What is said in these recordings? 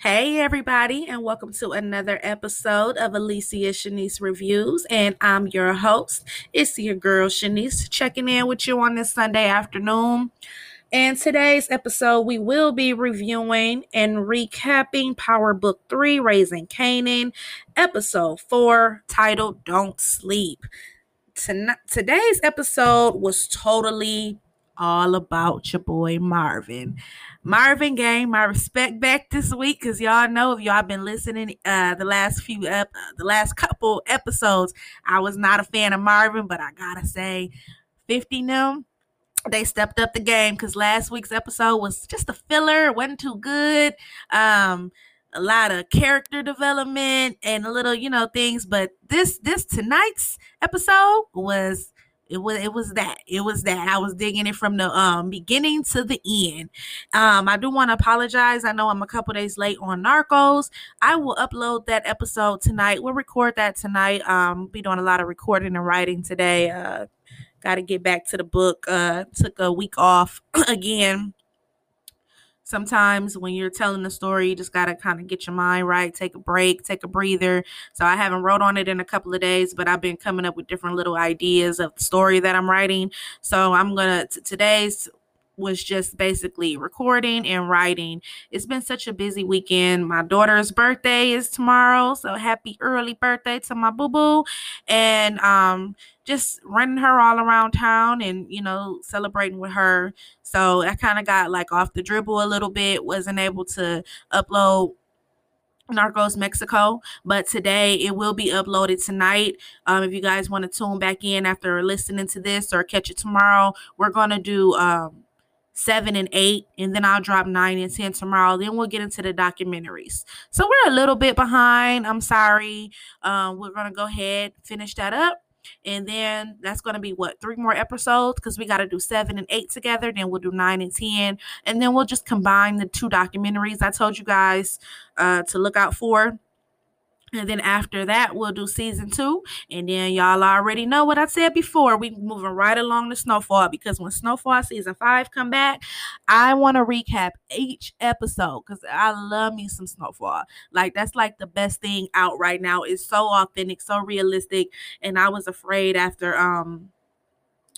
Hey, everybody, and welcome to another episode of Alicia Shanice Reviews. And I'm your host. It's your girl Shanice checking in with you on this Sunday afternoon. And today's episode, we will be reviewing and recapping Power Book 3 Raising Kanan, episode 4, titled Don't Sleep. Tonight, today's episode was totally all about your boy Marvin. Marvin gained my respect back this week because y'all know if y'all been listening uh the last few ep- the last couple episodes, I was not a fan of Marvin, but I gotta say, 50 them they stepped up the game because last week's episode was just a filler, wasn't too good. Um a lot of character development and a little, you know, things, but this this tonight's episode was it was it was that it was that I was digging it from the um beginning to the end. Um, I do want to apologize. I know I'm a couple days late on Narcos. I will upload that episode tonight. We'll record that tonight. Um, be doing a lot of recording and writing today. Uh, got to get back to the book. Uh, took a week off again sometimes when you're telling the story, you just got to kind of get your mind right, take a break, take a breather. So I haven't wrote on it in a couple of days, but I've been coming up with different little ideas of the story that I'm writing. So I'm going to, today's was just basically recording and writing. It's been such a busy weekend. My daughter's birthday is tomorrow, so happy early birthday to my boo boo. And um just running her all around town and you know celebrating with her. So I kind of got like off the dribble a little bit, wasn't able to upload Narcos Mexico, but today it will be uploaded tonight. Um, if you guys want to tune back in after listening to this or catch it tomorrow, we're gonna do um seven and eight, and then I'll drop nine and ten tomorrow. Then we'll get into the documentaries. So we're a little bit behind. I'm sorry. Um, we're gonna go ahead finish that up. And then that's going to be what three more episodes because we got to do seven and eight together. Then we'll do nine and 10. And then we'll just combine the two documentaries I told you guys uh, to look out for. And then after that, we'll do season two. And then y'all already know what I said before. We moving right along to Snowfall because when Snowfall season five come back, I want to recap each episode because I love me some Snowfall. Like that's like the best thing out right now. It's so authentic, so realistic. And I was afraid after um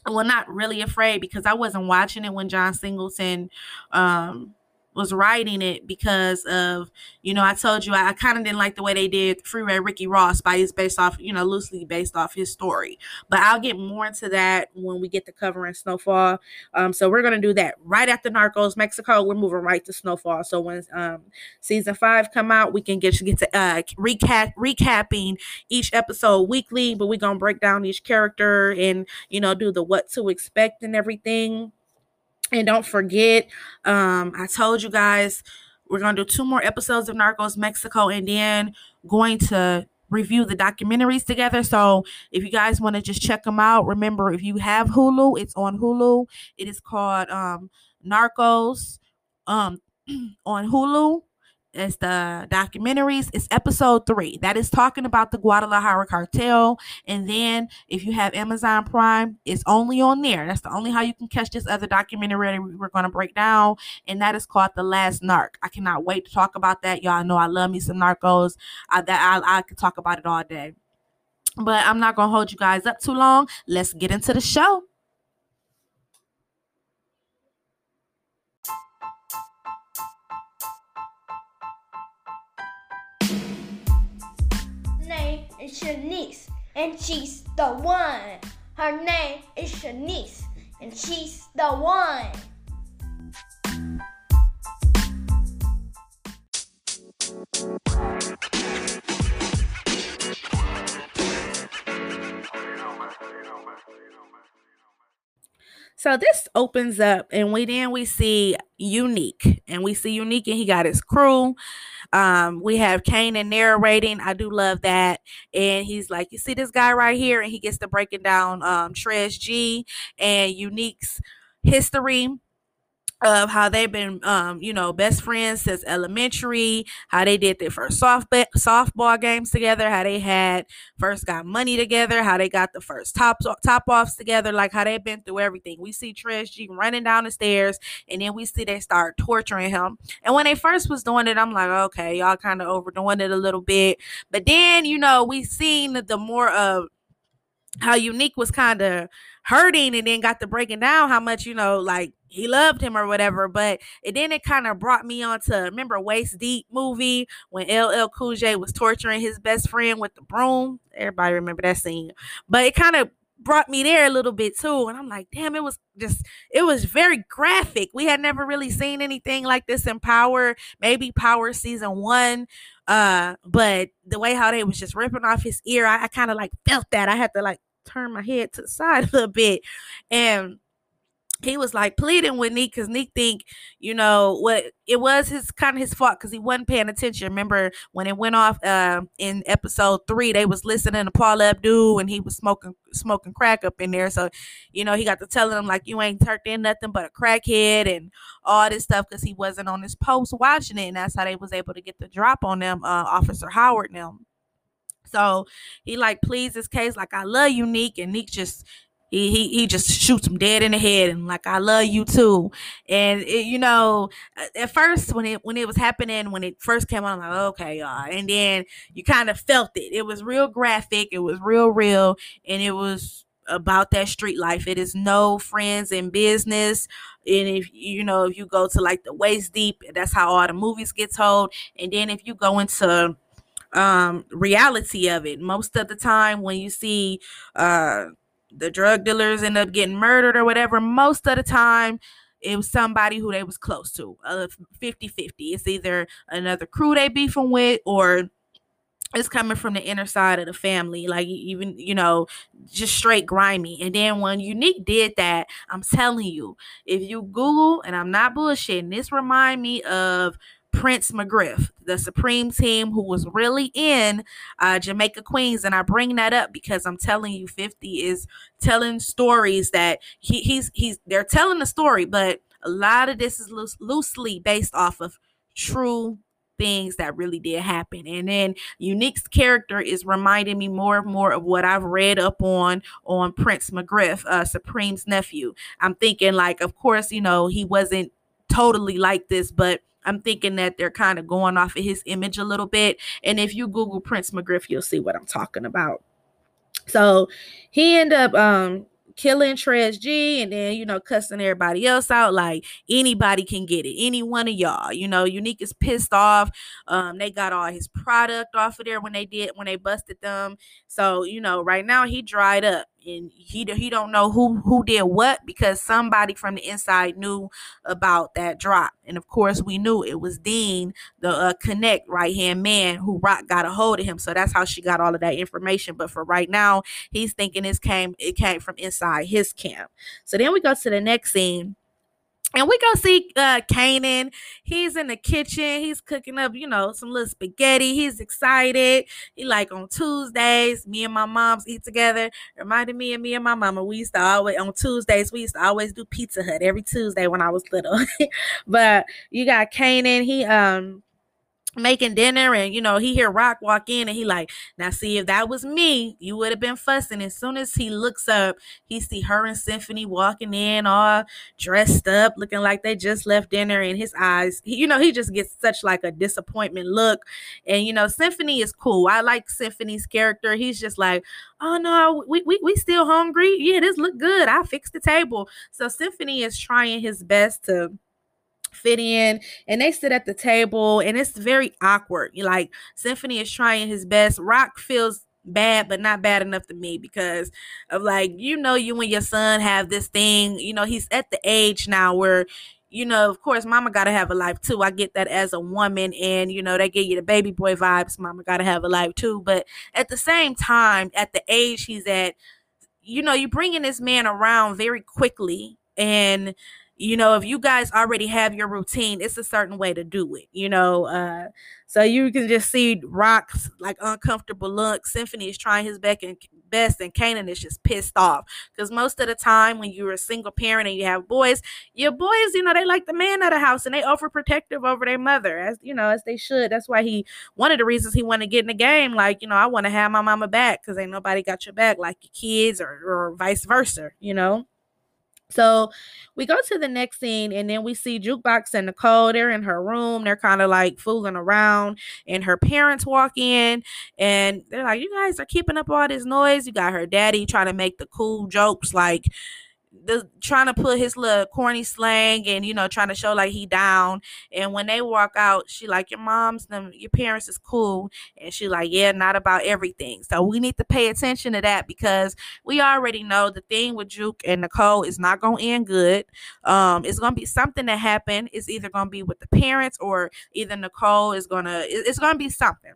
well not really afraid because I wasn't watching it when John Singleton um was writing it because of, you know, I told you I, I kind of didn't like the way they did Free Freeway Ricky Ross by his based off, you know, loosely based off his story. But I'll get more into that when we get to covering Snowfall. Um, so we're gonna do that right after Narcos Mexico. We're moving right to Snowfall. So when um season five come out, we can get get to uh recap recapping each episode weekly, but we're gonna break down each character and you know do the what to expect and everything. And don't forget, um, I told you guys we're gonna do two more episodes of Narcos Mexico and then going to review the documentaries together. So if you guys want to just check them out, remember if you have Hulu, it's on Hulu. It is called um Narcos um on Hulu it's the documentaries. It's episode three that is talking about the Guadalajara cartel. And then if you have Amazon Prime, it's only on there. That's the only how you can catch this other documentary we're going to break down. And that is called The Last Narc. I cannot wait to talk about that. Y'all know I love me some narcos. I, that I, I could talk about it all day. But I'm not going to hold you guys up too long. Let's get into the show. Is Shanice, and she's the one. Her name is Shanice, and she's the one. So this opens up, and we then we see Unique, and we see Unique, and he got his crew. Um, we have Kanan narrating. I do love that, and he's like, "You see this guy right here," and he gets to breaking down um Trez G and Unique's history of how they've been um you know best friends since elementary how they did their first soft softball games together how they had first got money together how they got the first top top offs together like how they've been through everything. We see Trez G running down the stairs and then we see they start torturing him. And when they first was doing it I'm like okay y'all kind of overdoing it a little bit. But then you know we seen the more of how unique was kind of hurting and then got to breaking down how much you know like he loved him or whatever. But it then it kind of brought me on to remember Waist Deep movie when LL Cool J was torturing his best friend with the broom. Everybody remember that scene. But it kind of brought me there a little bit too. And I'm like, damn, it was just it was very graphic. We had never really seen anything like this in Power, maybe Power season one. Uh, but the way how they was just ripping off his ear, I, I kind of like felt that. I had to like turn my head to the side a little bit. And he was like pleading with Neek because Neek think, you know, what it was his kind of his fault because he wasn't paying attention. Remember when it went off uh, in episode three, they was listening to Paula Abdul and he was smoking smoking crack up in there. So, you know, he got to telling him like you ain't turned in nothing but a crackhead and all this stuff because he wasn't on his post watching it, and that's how they was able to get the drop on them, uh, Officer Howard them. So he like pleads his case like I love you, Neek, and Neek just he, he he just shoots him dead in the head and like I love you too. And it, you know, at first when it when it was happening when it first came on, I'm like okay, y'all. And then you kind of felt it. It was real graphic. It was real real, and it was about that street life. It is no friends in business. And if you know, if you go to like the waist deep, that's how all the movies get told. And then if you go into um reality of it, most of the time when you see uh the drug dealers end up getting murdered or whatever, most of the time it was somebody who they was close to. Uh 50-50. It's either another crew they beefing with or it's coming from the inner side of the family, like even you know, just straight grimy. And then when Unique did that, I'm telling you, if you Google, and I'm not bullshitting, this remind me of Prince McGriff, the Supreme team who was really in uh, Jamaica Queens. And I bring that up because I'm telling you, 50 is telling stories that he, he's he's they're telling the story, but a lot of this is loose, loosely based off of true things that really did happen. And then Unique's character is reminding me more and more of what I've read up on on Prince McGriff, uh, Supreme's nephew. I'm thinking like, of course, you know, he wasn't totally like this, but I'm thinking that they're kind of going off of his image a little bit. And if you Google Prince McGriff, you'll see what I'm talking about. So he ended up um killing Trez G and then, you know, cussing everybody else out. Like anybody can get it. Any one of y'all. You know, Unique is pissed off. Um, they got all his product off of there when they did when they busted them. So, you know, right now he dried up and he he don't know who who did what because somebody from the inside knew about that drop. And of course we knew it was dean the uh, connect right hand man who rock got a hold of him. So that's how she got all of that information. But for right now he's thinking this came it came from inside his camp. So then we go to the next scene and we go see uh Kanan. He's in the kitchen. He's cooking up, you know, some little spaghetti. He's excited. He like on Tuesdays, me and my moms eat together. Reminded me of me and my mama. We used to always on Tuesdays, we used to always do Pizza Hut every Tuesday when I was little. but you got Kanan. He um making dinner and you know he hear rock walk in and he like now see if that was me you would have been fussing. As soon as he looks up he see her and symphony walking in all dressed up looking like they just left dinner in his eyes he, you know he just gets such like a disappointment look. And you know symphony is cool. I like symphony's character. He's just like oh no we, we, we still hungry? Yeah this look good. I fixed the table. So symphony is trying his best to fit in and they sit at the table and it's very awkward. Like symphony is trying his best. Rock feels bad but not bad enough to me because of like you know you and your son have this thing you know he's at the age now where you know of course mama gotta have a life too. I get that as a woman and you know they give you the baby boy vibes mama gotta have a life too. But at the same time at the age he's at you know you're bringing this man around very quickly and you know if you guys already have your routine it's a certain way to do it you know uh so you can just see rocks like uncomfortable look symphony is trying his best and best and Kanan is just pissed off because most of the time when you're a single parent and you have boys, your boys, you know, they like the man of the house and they overprotective over their mother as you know as they should. That's why he one of the reasons he wanted to get in the game. Like you know, I want to have my mama back because ain't nobody got your back like your kids or or vice versa. You know. So we go to the next scene, and then we see Jukebox and Nicole. They're in her room. They're kind of like fooling around, and her parents walk in, and they're like, "You guys are keeping up all this noise." You got her daddy trying to make the cool jokes, like the trying to put his little corny slang and you know trying to show like he down. And when they walk out she like your mom's them your parents is cool. And she like yeah not about everything. So we need to pay attention to that because we already know the thing with juke and nicole is not gonna end good. Um it's gonna be something that happened it's either gonna be with the parents or either nicole is gonna it's gonna be something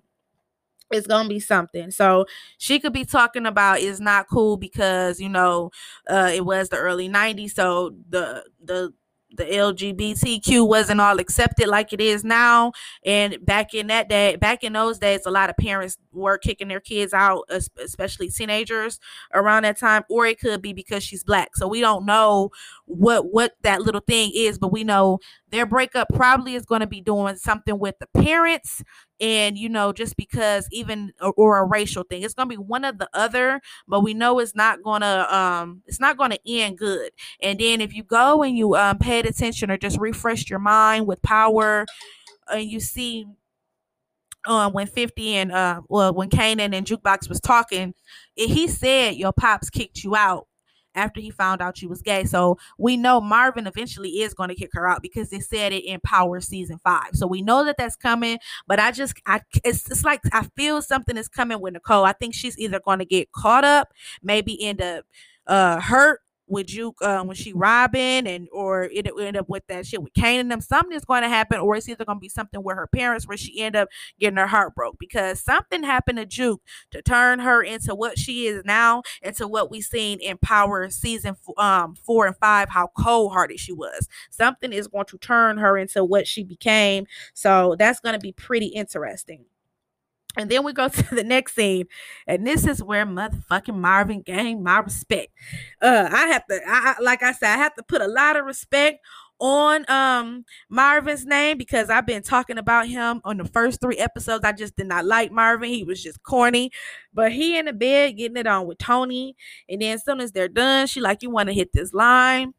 it's gonna be something. So she could be talking about is not cool because you know uh, it was the early '90s, so the the the LGBTQ wasn't all accepted like it is now. And back in that day, back in those days, a lot of parents were kicking their kids out, especially teenagers around that time. Or it could be because she's black. So we don't know what what that little thing is, but we know their breakup probably is going to be doing something with the parents and you know just because even or, or a racial thing. It's going to be one of the other but we know it's not going to um it's not going to end good. And then if you go and you um paid attention or just refreshed your mind with power and you see uh, when 50 and uh well when Kanan and Jukebox was talking, he said your pops kicked you out after he found out she was gay. So we know Marvin eventually is going to kick her out because they said it in Power season five. So we know that that's coming. But I just, I it's, it's like I feel something is coming with Nicole. I think she's either going to get caught up, maybe end up uh hurt with Juke uh, when she robbing and or it end up with that shit with Kane and them. Something is going to happen, or it's either going to be something with her parents where she end up getting her heart broke because something happened to Juke to turn her into what she is now, into what we seen in Power season um four and five, how cold hearted she was. Something is going to turn her into what she became. So that's going to be pretty interesting. And then we go to the next scene, and this is where motherfucking Marvin gained my respect. Uh, I have to, I, like I said, I have to put a lot of respect on um Marvin's name because I've been talking about him on the first three episodes. I just did not like Marvin. He was just corny. But he in the bed getting it on with Tony. And then as soon as they're done, she like, you want to hit this line.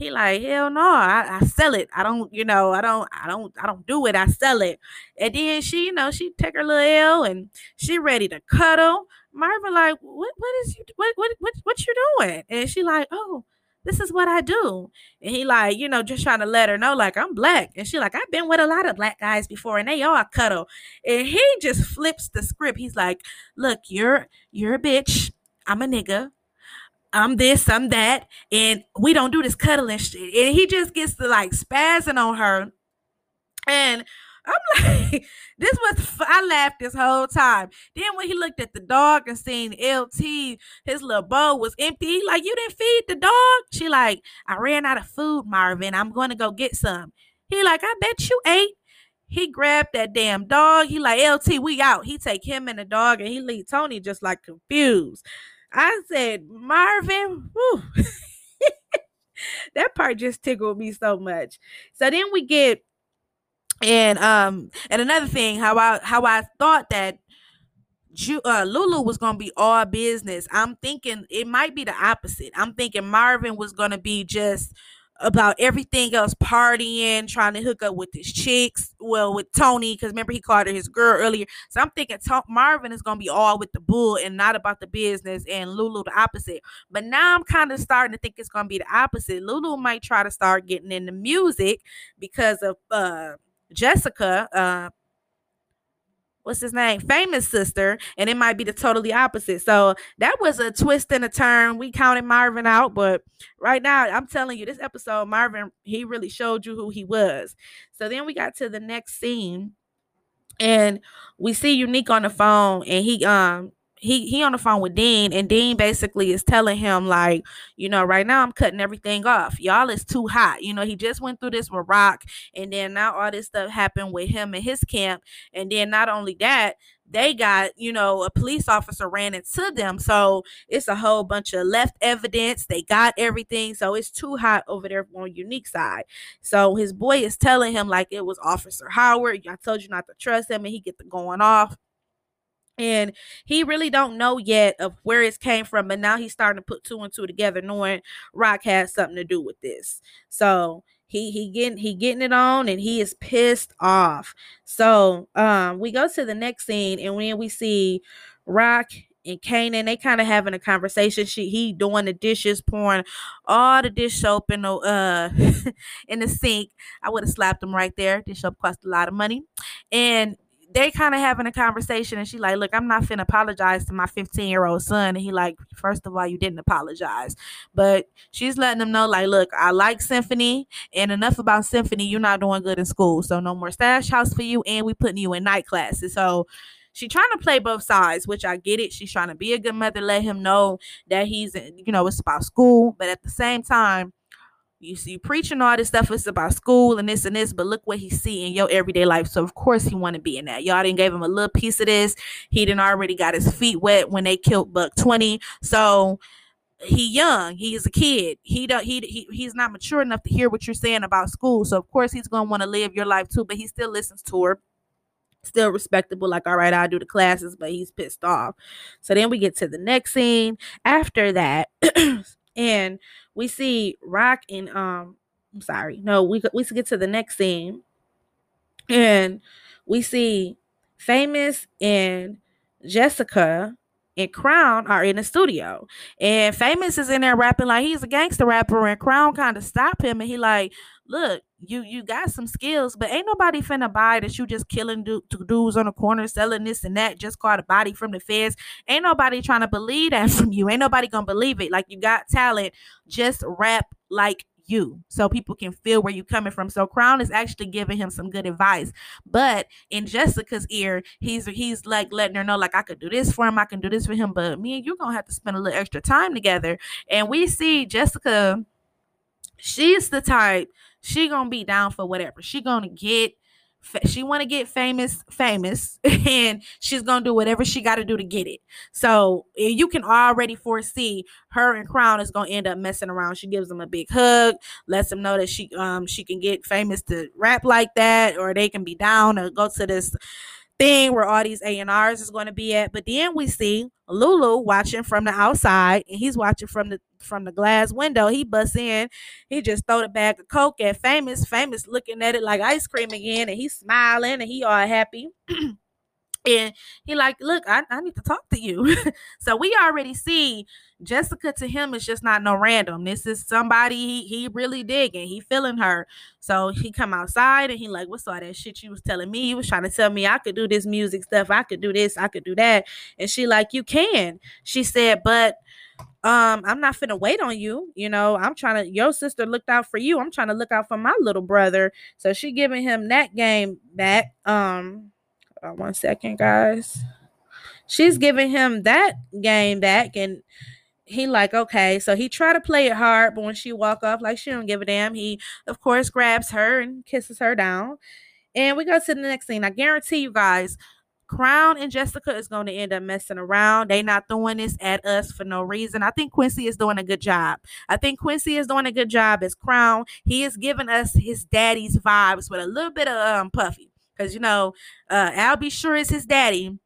He like, hell no, I, I sell it. I don't, you know, I don't, I don't, I don't do it. I sell it. And then she, you know, she take her little L and she ready to cuddle. Marvin like, what, what is you, what, what, what, what you doing? And she like, oh, this is what I do. And he like, you know, just trying to let her know, like, I'm black. And she like, I've been with a lot of black guys before and they all cuddle. And he just flips the script. He's like, look, you're, you're a bitch. I'm a nigga. I'm this, I'm that, and we don't do this cuddling shit. And he just gets to like spazzing on her. And I'm like, this was, I laughed this whole time. Then when he looked at the dog and seen LT, his little bowl was empty, like, you didn't feed the dog? She like, I ran out of food, Marvin. I'm going to go get some. He like, I bet you ate. He grabbed that damn dog. He like, LT, we out. He take him and the dog and he leave Tony just like confused. I said, Marvin, that part just tickled me so much. So then we get and um and another thing how I how I thought that Ju- uh, Lulu was gonna be all business. I'm thinking it might be the opposite. I'm thinking Marvin was gonna be just about everything else partying, trying to hook up with his chicks. Well, with Tony, because remember he called her his girl earlier. So I'm thinking T- Marvin is gonna be all with the bull and not about the business, and Lulu the opposite. But now I'm kind of starting to think it's gonna be the opposite. Lulu might try to start getting into music because of uh Jessica, uh what's his name? Famous sister, and it might be the totally opposite. So that was a twist and a turn. We counted Marvin out, but right now I'm telling you, this episode, Marvin, he really showed you who he was. So then we got to the next scene, and we see Unique on the phone, and he um he he on the phone with Dean, and Dean basically is telling him like, you know, right now I'm cutting everything off. Y'all is too hot. You know, he just went through this with Rock, and then now all this stuff happened with him and his camp, and then not only that, they got, you know, a police officer ran into them. So it's a whole bunch of left evidence. They got everything. So it's too hot over there on unique side. So his boy is telling him like it was Officer Howard. I told you not to trust him and he get the going off and he really don't know yet of where it came from but now he's starting to put two and two together knowing rock has something to do with this so he he getting he getting it on and he is pissed off so um we go to the next scene and when we see rock and Kanan, they kind of having a conversation. She he doing the dishes, pouring all the dish soap in the uh in the sink. I would have slapped him right there. Dish soap cost a lot of money, and they kind of having a conversation and she like, look, I'm not finna apologize to my 15 year old son. And he like, first of all, you didn't apologize. But she's letting them know, like, look, I like symphony and enough about symphony. You're not doing good in school. So no more stash house for you. And we putting you in night classes. So she trying to play both sides, which I get it. She's trying to be a good mother, let him know that he's, you know, it's about school. But at the same time, you see preaching all this stuff it's about school and this and this but look what he see in your everyday life. So of course he want to be in that. Y'all didn't give him a little piece of this. He didn't already got his feet wet when they killed buck 20 so he young. He is a kid. He don't he, he he's not mature enough to hear what you're saying about school. So of course he's going to want to live your life too but he still listens to her. Still respectable like all right i do the classes but he's pissed off. So then we get to the next scene. After that and we see Rock and um I'm sorry, no, we we get to the next scene, and we see Famous and Jessica and Crown are in the studio, and Famous is in there rapping like he's a gangster rapper, and Crown kind of stop him, and he like, look, you you got some skills, but ain't nobody finna buy that you just killing du- dudes on the corner, selling this and that, just caught a body from the feds. Ain't nobody trying to believe that from you. Ain't nobody gonna believe it. Like you got talent, just rap like you so people can feel where you're coming from. So Crown is actually giving him some good advice. But in Jessica's ear, he's he's like letting her know, like, I could do this for him, I can do this for him, but me and you're gonna have to spend a little extra time together. And we see Jessica, she's the type she gonna be down for whatever. She gonna get she want to get famous famous and she's gonna do whatever she got to do to get it so you can already foresee her and crown is gonna end up messing around she gives them a big hug lets them know that she um she can get famous to rap like that or they can be down or go to this thing where all these A&Rs is going to be at. But then we see Lulu watching from the outside and he's watching from the from the glass window. He busts in, he just throw the bag of Coke at Famous. Famous looking at it like ice cream again and he's smiling and he all happy. and he like look I, I need to talk to you. So we already see jessica to him is just not no random. This is somebody he, he really digging. He feeling her. So he come outside and he like what's all that shit you was telling me? You was trying to tell me i could do this music stuff. I could do this. I could do that. And she like you can. She said but um i'm not finna wait on you. You know i'm trying to your sister looked out for you. I'm trying to look out for my little brother. So she giving him that game back um uh, one second, guys. She's giving him that game back, and he like okay. So he try to play it hard, but when she walk off, like she don't give a damn. He of course grabs her and kisses her down. And we go to the next scene. I guarantee you guys, Crown and Jessica is going to end up messing around. They not throwing this at us for no reason. I think Quincy is doing a good job. I think Quincy is doing a good job as Crown. He is giving us his daddy's vibes with a little bit of um Puffy because you know uh, Al B. Sure is his daddy,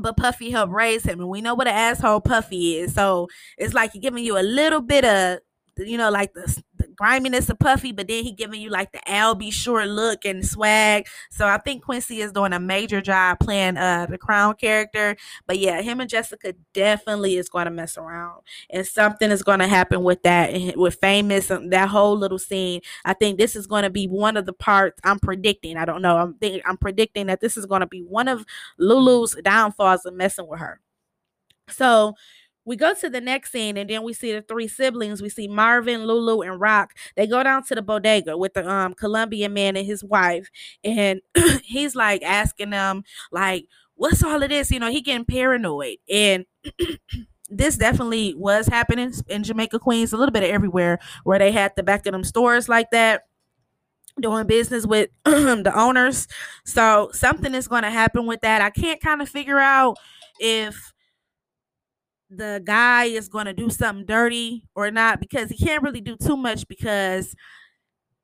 but Puffy helped raise him, and we know what an asshole Puffy is. So it's like he's giving you a little bit of you know, like the griminess of Puffy, but then he giving you like the Al short look and swag. So I think Quincy is doing a major job playing uh the crown character. But yeah, him and Jessica definitely is going to mess around, and something is going to happen with that with famous that whole little scene. I think this is going to be one of the parts I'm predicting. I don't know. I'm think I'm predicting that this is going to be one of Lulu's downfalls of messing with her. So we go to the next scene and then we see the three siblings. We see Marvin, Lulu, and Rock. They go down to the bodega with the um Colombian man and his wife, and he's like asking them like, "What's all of this?" You know, he getting paranoid, and this definitely was happening in Jamaica, Queens, a little bit of everywhere where they had the back of them stores like that doing business with the owners. So something is going to happen with that. I can't kind of figure out if the guy is going to do something dirty or not because he can't really do too much because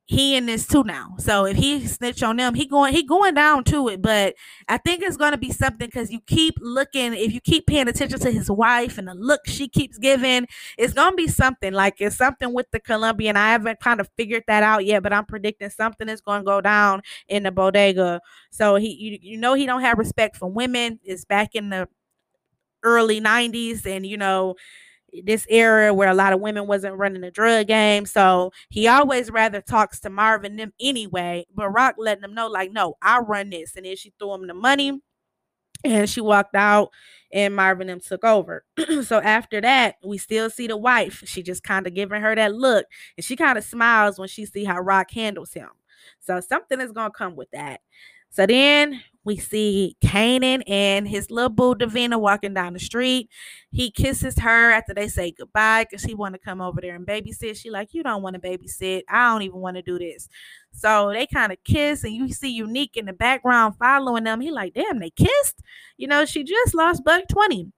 he in this too now. So if he snitch on them, he going he going down to it. But I think it's gonna be something because you keep looking, if you keep paying attention to his wife and the look she keeps giving, it's gonna be something. Like it's something with the Colombian. I haven't kind of figured that out yet, but I'm predicting something is gonna go down in the bodega. So he you, you know he don't have respect for women. It's back in the early 90s and you know this era where a lot of women wasn't running a drug game. So he always rather talks to Marvin them anyway. But Rock letting them know, like, no, I run this. And then she threw him the money and she walked out and Marvin them took over. so after that, we still see the wife. She just kind of giving her that look. And she kind of smiles when she see how Rock handles him. So something is gonna come with that. So then we see Kanan and his little boo Davina walking down the street. He kisses her after they say goodbye because she want to come over there and babysit. She like, you don't want to babysit. I don't even want to do this. So they kind of kiss, and you see Unique in the background following them. He like, damn, they kissed. You know, she just lost Buck 20.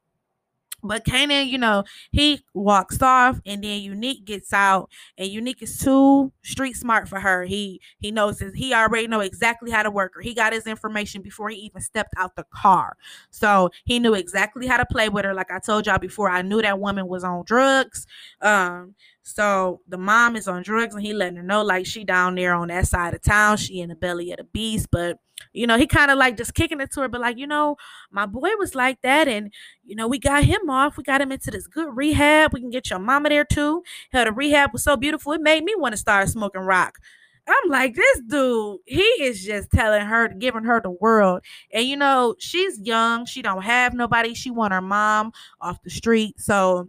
But Kanan, you know, he walks off and then Unique gets out and Unique is too street smart for her. He he knows his, he already know exactly how to work her. He got his information before he even stepped out the car. So he knew exactly how to play with her. Like I told y'all before, I knew that woman was on drugs. Um so the mom is on drugs and he letting her know like she down there on that side of town. She in the belly of the beast. But you know, he kind of like just kicking it to her, but like, you know, my boy was like that. And, you know, we got him off. We got him into this good rehab. We can get your mama there too. Hell, the rehab was so beautiful. It made me want to start smoking rock. I'm like, this dude, he is just telling her, giving her the world. And you know, she's young. She don't have nobody. She want her mom off the street. So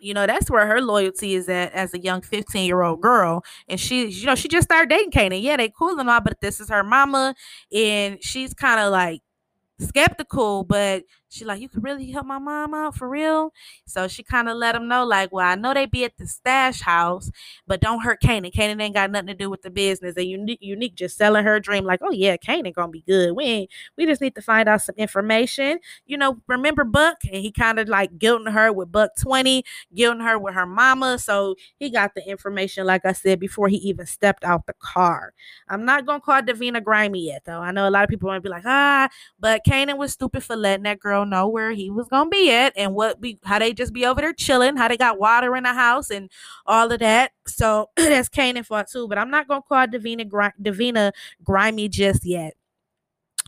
you know that's where her loyalty is at as a young 15 year old girl and she you know she just started dating Kanan. yeah they cool and all but this is her mama and she's kind of like skeptical, but she like, you could really help my mom out for real. So she kind of let him know, like, well, I know they be at the stash house, but don't hurt Kanan. Kanan ain't got nothing to do with the business. And unique, unique just selling her dream, like, oh yeah, Kanan gonna be good. We ain't, we just need to find out some information. You know, remember Buck? And he kind of like guilting her with Buck 20, guilting her with her mama. So he got the information, like I said, before he even stepped out the car. I'm not gonna call Davina grimy yet, though. I know a lot of people to be like, ah, but Kanan was stupid for letting that girl know where he was gonna be at and what be how they just be over there chilling, how they got water in the house and all of that. So that's Kanan for too. But I'm not gonna call Davina Davina grimy just yet.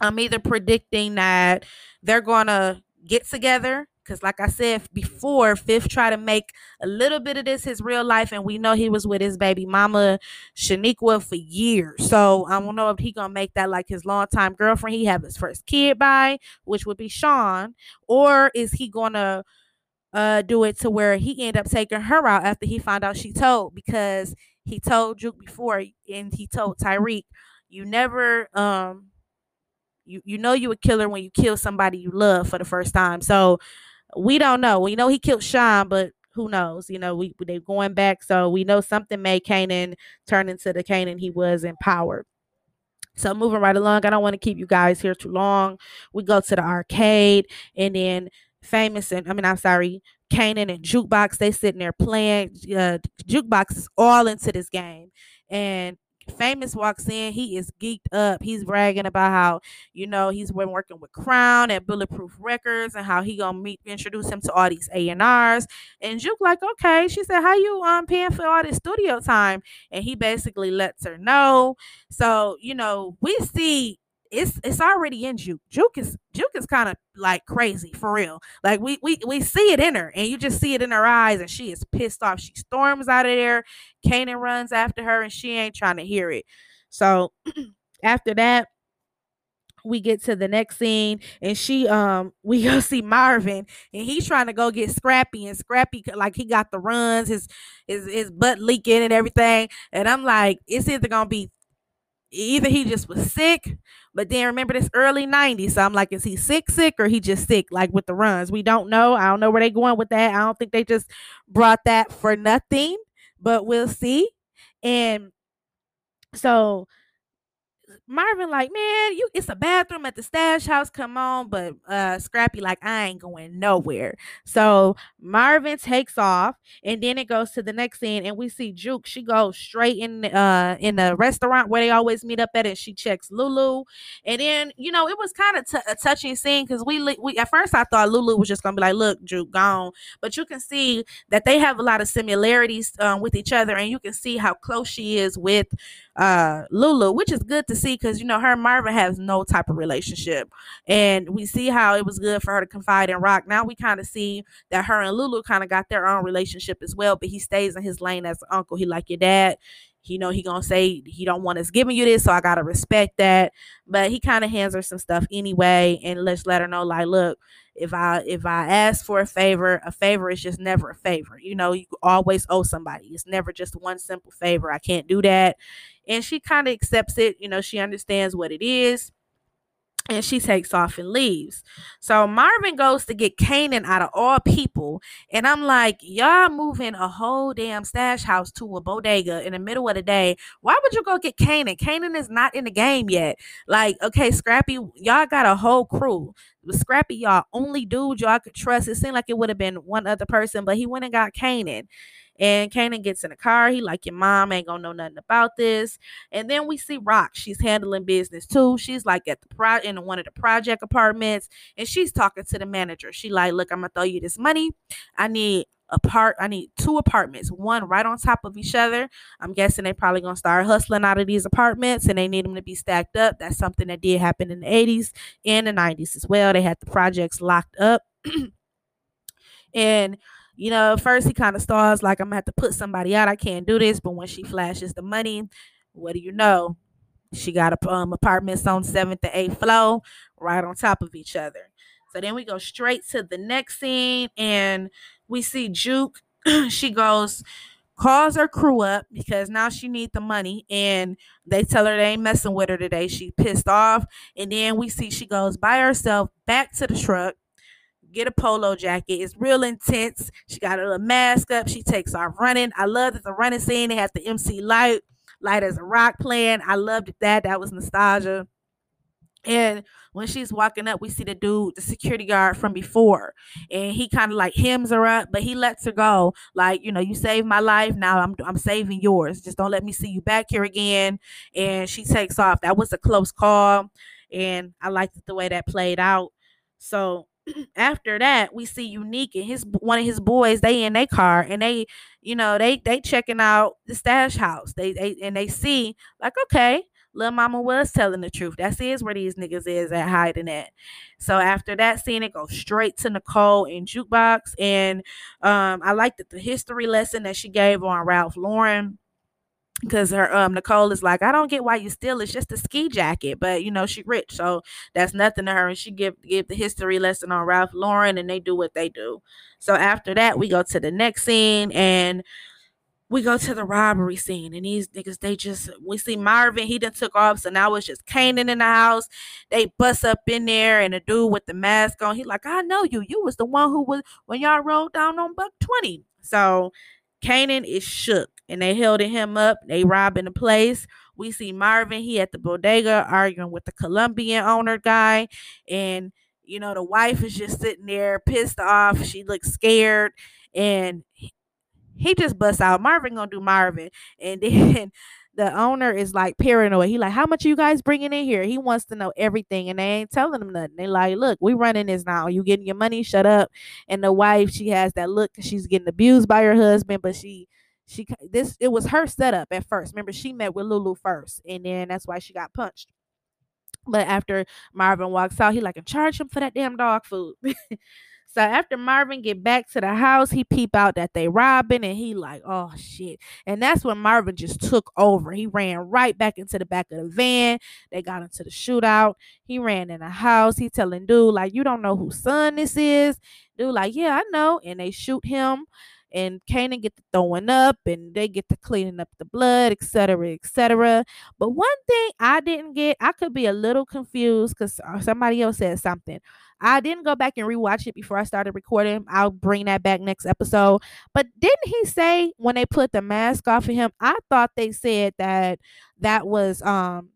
I'm either predicting that they're gonna get together because, like I said before, Fifth tried to make a little bit of this his real life, and we know he was with his baby mama Shaniqua for years. So I don't know if he gonna make that like his longtime girlfriend. He have his first kid by, which would be Sean, or is he gonna uh do it to where he end up taking her out after he found out she told because he told Juke before and he told Tariq, you never um you you know you a killer when you kill somebody you love for the first time. So we don't know. We know he killed Sean, but who knows? You know, we they're going back, so we know something made Kanan turn into the Kanan he was empowered. So moving right along, I don't want to keep you guys here too long. We go to the arcade, and then famous and I mean, I'm sorry, Kanan and Jukebox, they sitting there playing. Uh, Jukebox is all into this game, and Famous walks in, he is geeked up. He's bragging about how, you know, he's been working with Crown and Bulletproof Records and how he gonna meet introduce him to all these A&Rs. And Juke like, okay. She said, How you um paying for all this studio time? And he basically lets her know. So, you know, we see it's it's already in Juke. Juke is Juke is kind of like crazy for real. Like we we we see it in her, and you just see it in her eyes, and she is pissed off. She storms out of there. Kanan runs after her, and she ain't trying to hear it. So after that, we get to the next scene and she um we go see Marvin and he's trying to go get Scrappy and Scrappy like he got the runs his his his butt leaking and everything and I'm like it's either gonna be either he just was sick, but then remember this early 90s. So I'm like, is he sick, sick, or he just sick, like with the runs? We don't know. I don't know where they going with that. I don't think they just brought that for nothing, but we'll see. And So Marvin like, man, you it's a bathroom at the stash house. Come on, but uh Scrappy like, I ain't going nowhere. So Marvin takes off, and then it goes to the next scene, and we see Juke. She goes straight in uh in the restaurant where they always meet up at, and she checks Lulu. And then you know it was kind of t- a touching scene because we we at first I thought Lulu was just gonna be like, look, Juke, gone, but you can see that they have a lot of similarities um, with each other, and you can see how close she is with uh Lulu, which is good to see because you know her Marvin has no type of relationship. And we see how it was good for her to confide in Rock. Now we kind of see that her and Lulu kind of got their own relationship as well, but he stays in his lane as an uncle. He like your dad. You know, he gonna say he don't want us giving you this, so I gotta respect that. But he kind of hands her some stuff anyway, and let's let her know, like, look, if I if I ask for a favor, a favor is just never a favor. You know, you always owe somebody. It's never just one simple favor. I can't do that and she kind of accepts it. You know, she understands what it is and she takes off and leaves. So Marvin goes to get Kanan out of all people. And I'm like, y'all moving a whole damn stash house to a bodega in the middle of the day. Why would you go get Kanan? Kanan is not in the game yet. Like, okay, Scrappy, y'all got a whole crew. Scrappy, y'all only dude y'all could trust. It seemed like it would have been one other person, but he went and got Kanan. And Kanan gets in the car. He like, your mom ain't gonna know nothing about this. And then we see Rock. She's handling business too. She's like at the pro in one of the project apartments, and she's talking to the manager. She like, look, I'm gonna throw you this money. I need a part. I need two apartments, one right on top of each other. I'm guessing they probably gonna start hustling out of these apartments, and they need them to be stacked up. That's something that did happen in the 80s and the 90s as well. They had the projects locked up. and you know, first he kind of stalls like I'm gonna have to put somebody out. I can't do this. But when she flashes the money, what do you know? She got a, um, apartments on seventh to eighth floor, right on top of each other. So then we go straight to the next scene, and we see Juke. she goes, calls her crew up because now she need the money, and they tell her they ain't messing with her today. She pissed off, and then we see she goes by herself back to the truck get a polo jacket. It's real intense. She got a little mask up. She takes off running. I love that the running scene. They have the MC Lyte, Lyte as a rock playing. I loved that. That was nostalgia. And when she's walking up, we see the dude, the security guard from before, and he kind of like hems her up, but he lets her go. Like, you know, you saved my life. Now I'm I'm saving yours. Just don't let me see you back here again. And she takes off. That was a close call, and I liked the way that played out. So after that, we see Unique and his one of his boys. They in their car and they, you know, they they checking out the stash house. They they and they see like okay, little mama was telling the truth. That is where these niggas is at hiding at. So after that scene, it goes straight to Nicole in jukebox, and um, I liked the history lesson that she gave on Ralph Lauren because her um Nicole is like, I don't get why you steal. It's just a ski jacket, but you know she rich, so that's nothing to her. And she give give the history lesson on Ralph Lauren, and they do what they do. So after that, we go to the next scene, and we go to the robbery scene, and these niggas they just we see Marvin, he done took off, so now it's just Kanan in the house. They bust up in there, and the dude with the mask on, he like, I know you. You was the one who was when y'all rolled down on Buck Twenty. So Kanan is shook and they held him up. They robbing the place. We see Marvin, he at the bodega arguing with the Colombian owner guy. And, you know, the wife is just sitting there pissed off. She looks scared. And he just busts out. Marvin gonna do Marvin. And then the owner is like paranoid. He like, how much you guys bringing in here? He wants to know everything, and they ain't telling him nothing. They like, look, we running this now. You getting your money? Shut up. And the wife, she has that look. She's getting abused by her husband, but she she this it was her setup at first. Remember, she met with Lulu first, and then that's why she got punched. But after Marvin walks out, he like and charge him for that damn dog food. so after Marvin get back to the house, he peep out that they robbing, and he like, oh shit. And that's when Marvin just took over. He ran right back into the back of the van. They got into the shootout. He ran in the house. He telling dude like, you don't know whose son this is. Dude like, yeah, I know. And they shoot him and Kanan get to throwing up and they get to cleaning up the blood, etc., etc. But one thing I didn't get, I could be a little confused because uh, somebody else said something. I didn't go back and rewatch it before I started recording. I'll bring that back next episode. But didn't he say when they put the mask off of him? I thought they said that that was um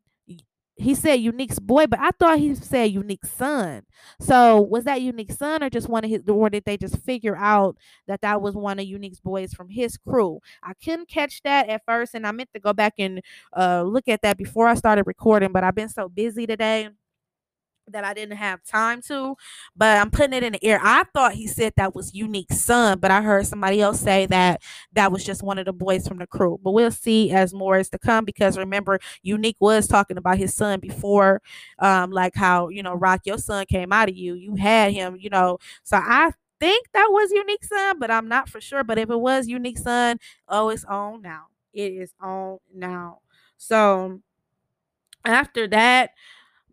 he said Unique's boy, but I thought he said Unique's son. So was that Unique's son or just one of his, or did they just figure out that that was one of Unique's boys from his crew? I couldn't catch that at first, and I meant to go back and uh, look at that before I started recording, but I've been so busy today that I didn't have time to, but I'm putting it in the air. I thought he said that was Unique son, but I heard somebody else say that that was just one of the boys from the crew. But we'll see as more is to come because remember, Unique was talking about his son before, um, like how you know, Rock, your son came out of you. You had him, you know. So I think that was Unique son, but I'm not for sure. But if it was Unique son, oh, it's on now. It is on now. So after that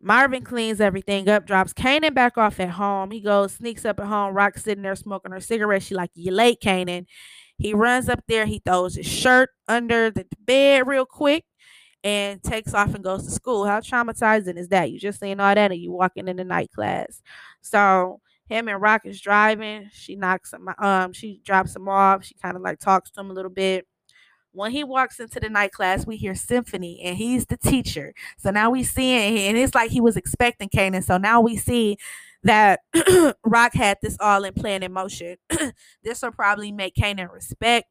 Marvin cleans everything up, drops Kanan back off at home. He goes, sneaks up at home. Raq's sitting there smoking her cigarette. She like, you late, Kanan. He runs up there. He throws his shirt under the bed real quick and takes off and goes to school. How traumatizing is that? You just saying all that and you walking in the night class. So him and Raq is driving. She knocks him, um, she drops him off. She kind of like talks to him a little bit. When he walks into the night class, we hear symphony, and he's the teacher. So now we see it, and it's like he was expecting Kanan. So now we see that Raq had this all in plan in motion. this will probably make Kanan respect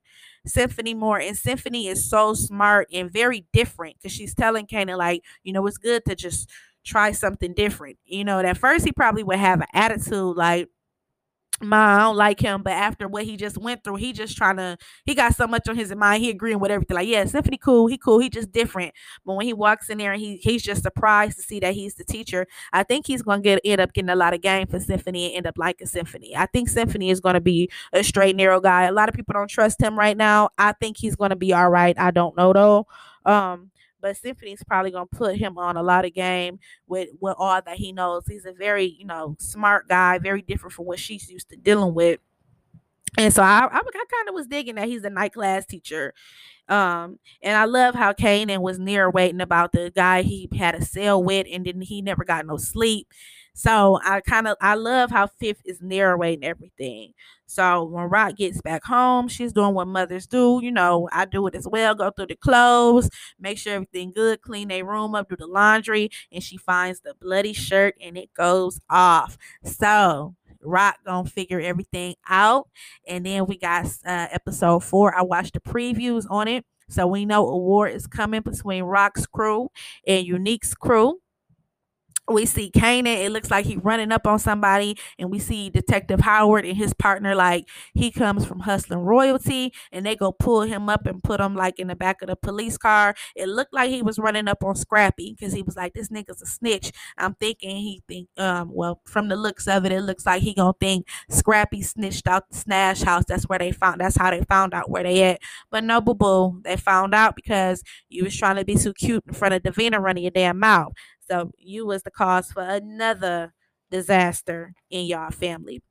Symphony more. And Symphony is so smart and very different because she's telling Kanan, like, you know, it's good to just try something different. You know, at first he probably would have an attitude like, Ma, I don't like him, but after what he just went through, he just trying to, he got so much on his mind. He agreeing with everything. Like, yeah, Symphony cool, he cool, he just different. But when he walks in there and he he's just surprised to see that he's the teacher, I think he's gonna get end up getting a lot of game for Symphony and end up liking Symphony. I think Symphony is gonna be a straight narrow guy. A lot of people don't trust him right now. I think he's gonna be all right. I don't know though. Um, but Symphony's probably gonna put him on a lot of game with with all that he knows. He's a very you know smart guy, very different from what she's used to dealing with. And so I, I, I kind of was digging that he's a night class teacher. Um, and I love how Kanan was near waiting about the guy he had a cell with, and then he never got no sleep. So I kind of I love how Fifth is narrating everything. So when Raq gets back home, she's doing what mothers do. You know, I do it as well. Go through the clothes, make sure everything good, clean their room up, do the laundry, and she finds the bloody shirt and it goes off. So Raq gonna figure everything out, and then we got uh, episode four. I watched the previews on it, so we know a war is coming between Raq's crew and Unique's crew we see Kanan. It looks like he's running up on somebody, and we see Detective Howard and his partner. Like he comes from hustling royalty, and they go pull him up and put him like in the back of the police car. It looked like he was running up on Scrappy because he was like, "This nigga's a snitch." I'm thinking he think, um, well, from the looks of it, it looks like he gonna think Scrappy snitched out the Snash house. That's where they found. That's how they found out where they at. But no, boo boo, they found out because you was trying to be so cute in front of Davina running your damn mouth. So you was the cause for another disaster in y'all family.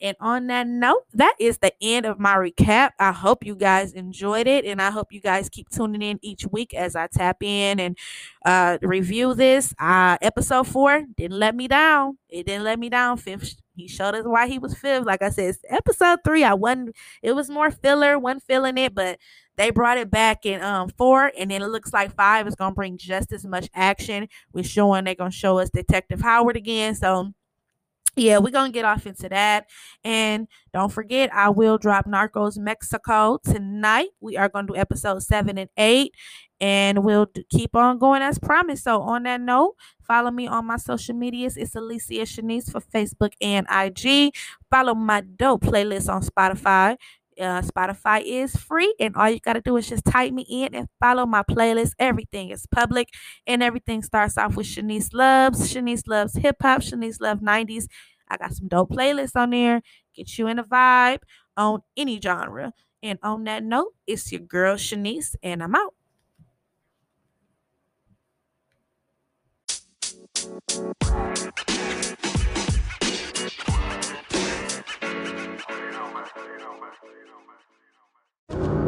And on that note, that is the end of my recap. I hope you guys enjoyed it, and I hope you guys keep tuning in each week as I tap in and uh, review this. Uh, episode four didn't let me down. It didn't let me down. Fifth, he showed us why he was fifth. Like I said, episode three, I wasn't. It was more filler, wasn't feeling it, but they brought it back in um four, and then it looks like five is gonna bring just as much action. We're showing they're gonna show us Detective Howard again. So yeah, we're gonna get off into that. And don't forget, I will drop Narcos Mexico tonight. We are gonna do episode seven and eight, and we'll keep on going as promised. So, on that note, follow me on my social medias. It's Alicia Shanice for Facebook and IG. Follow my dope playlist on Spotify. Uh, Spotify is free, and all you got to do is just type me in and follow my playlist. Everything is public, and everything starts off with Shanice Loves. Shanice Loves Hip Hop. Shanice Loves 90s. I got some dope playlists on there. Get you in a vibe on any genre. And on that note, it's your girl Shanice, and I'm out. you know, man.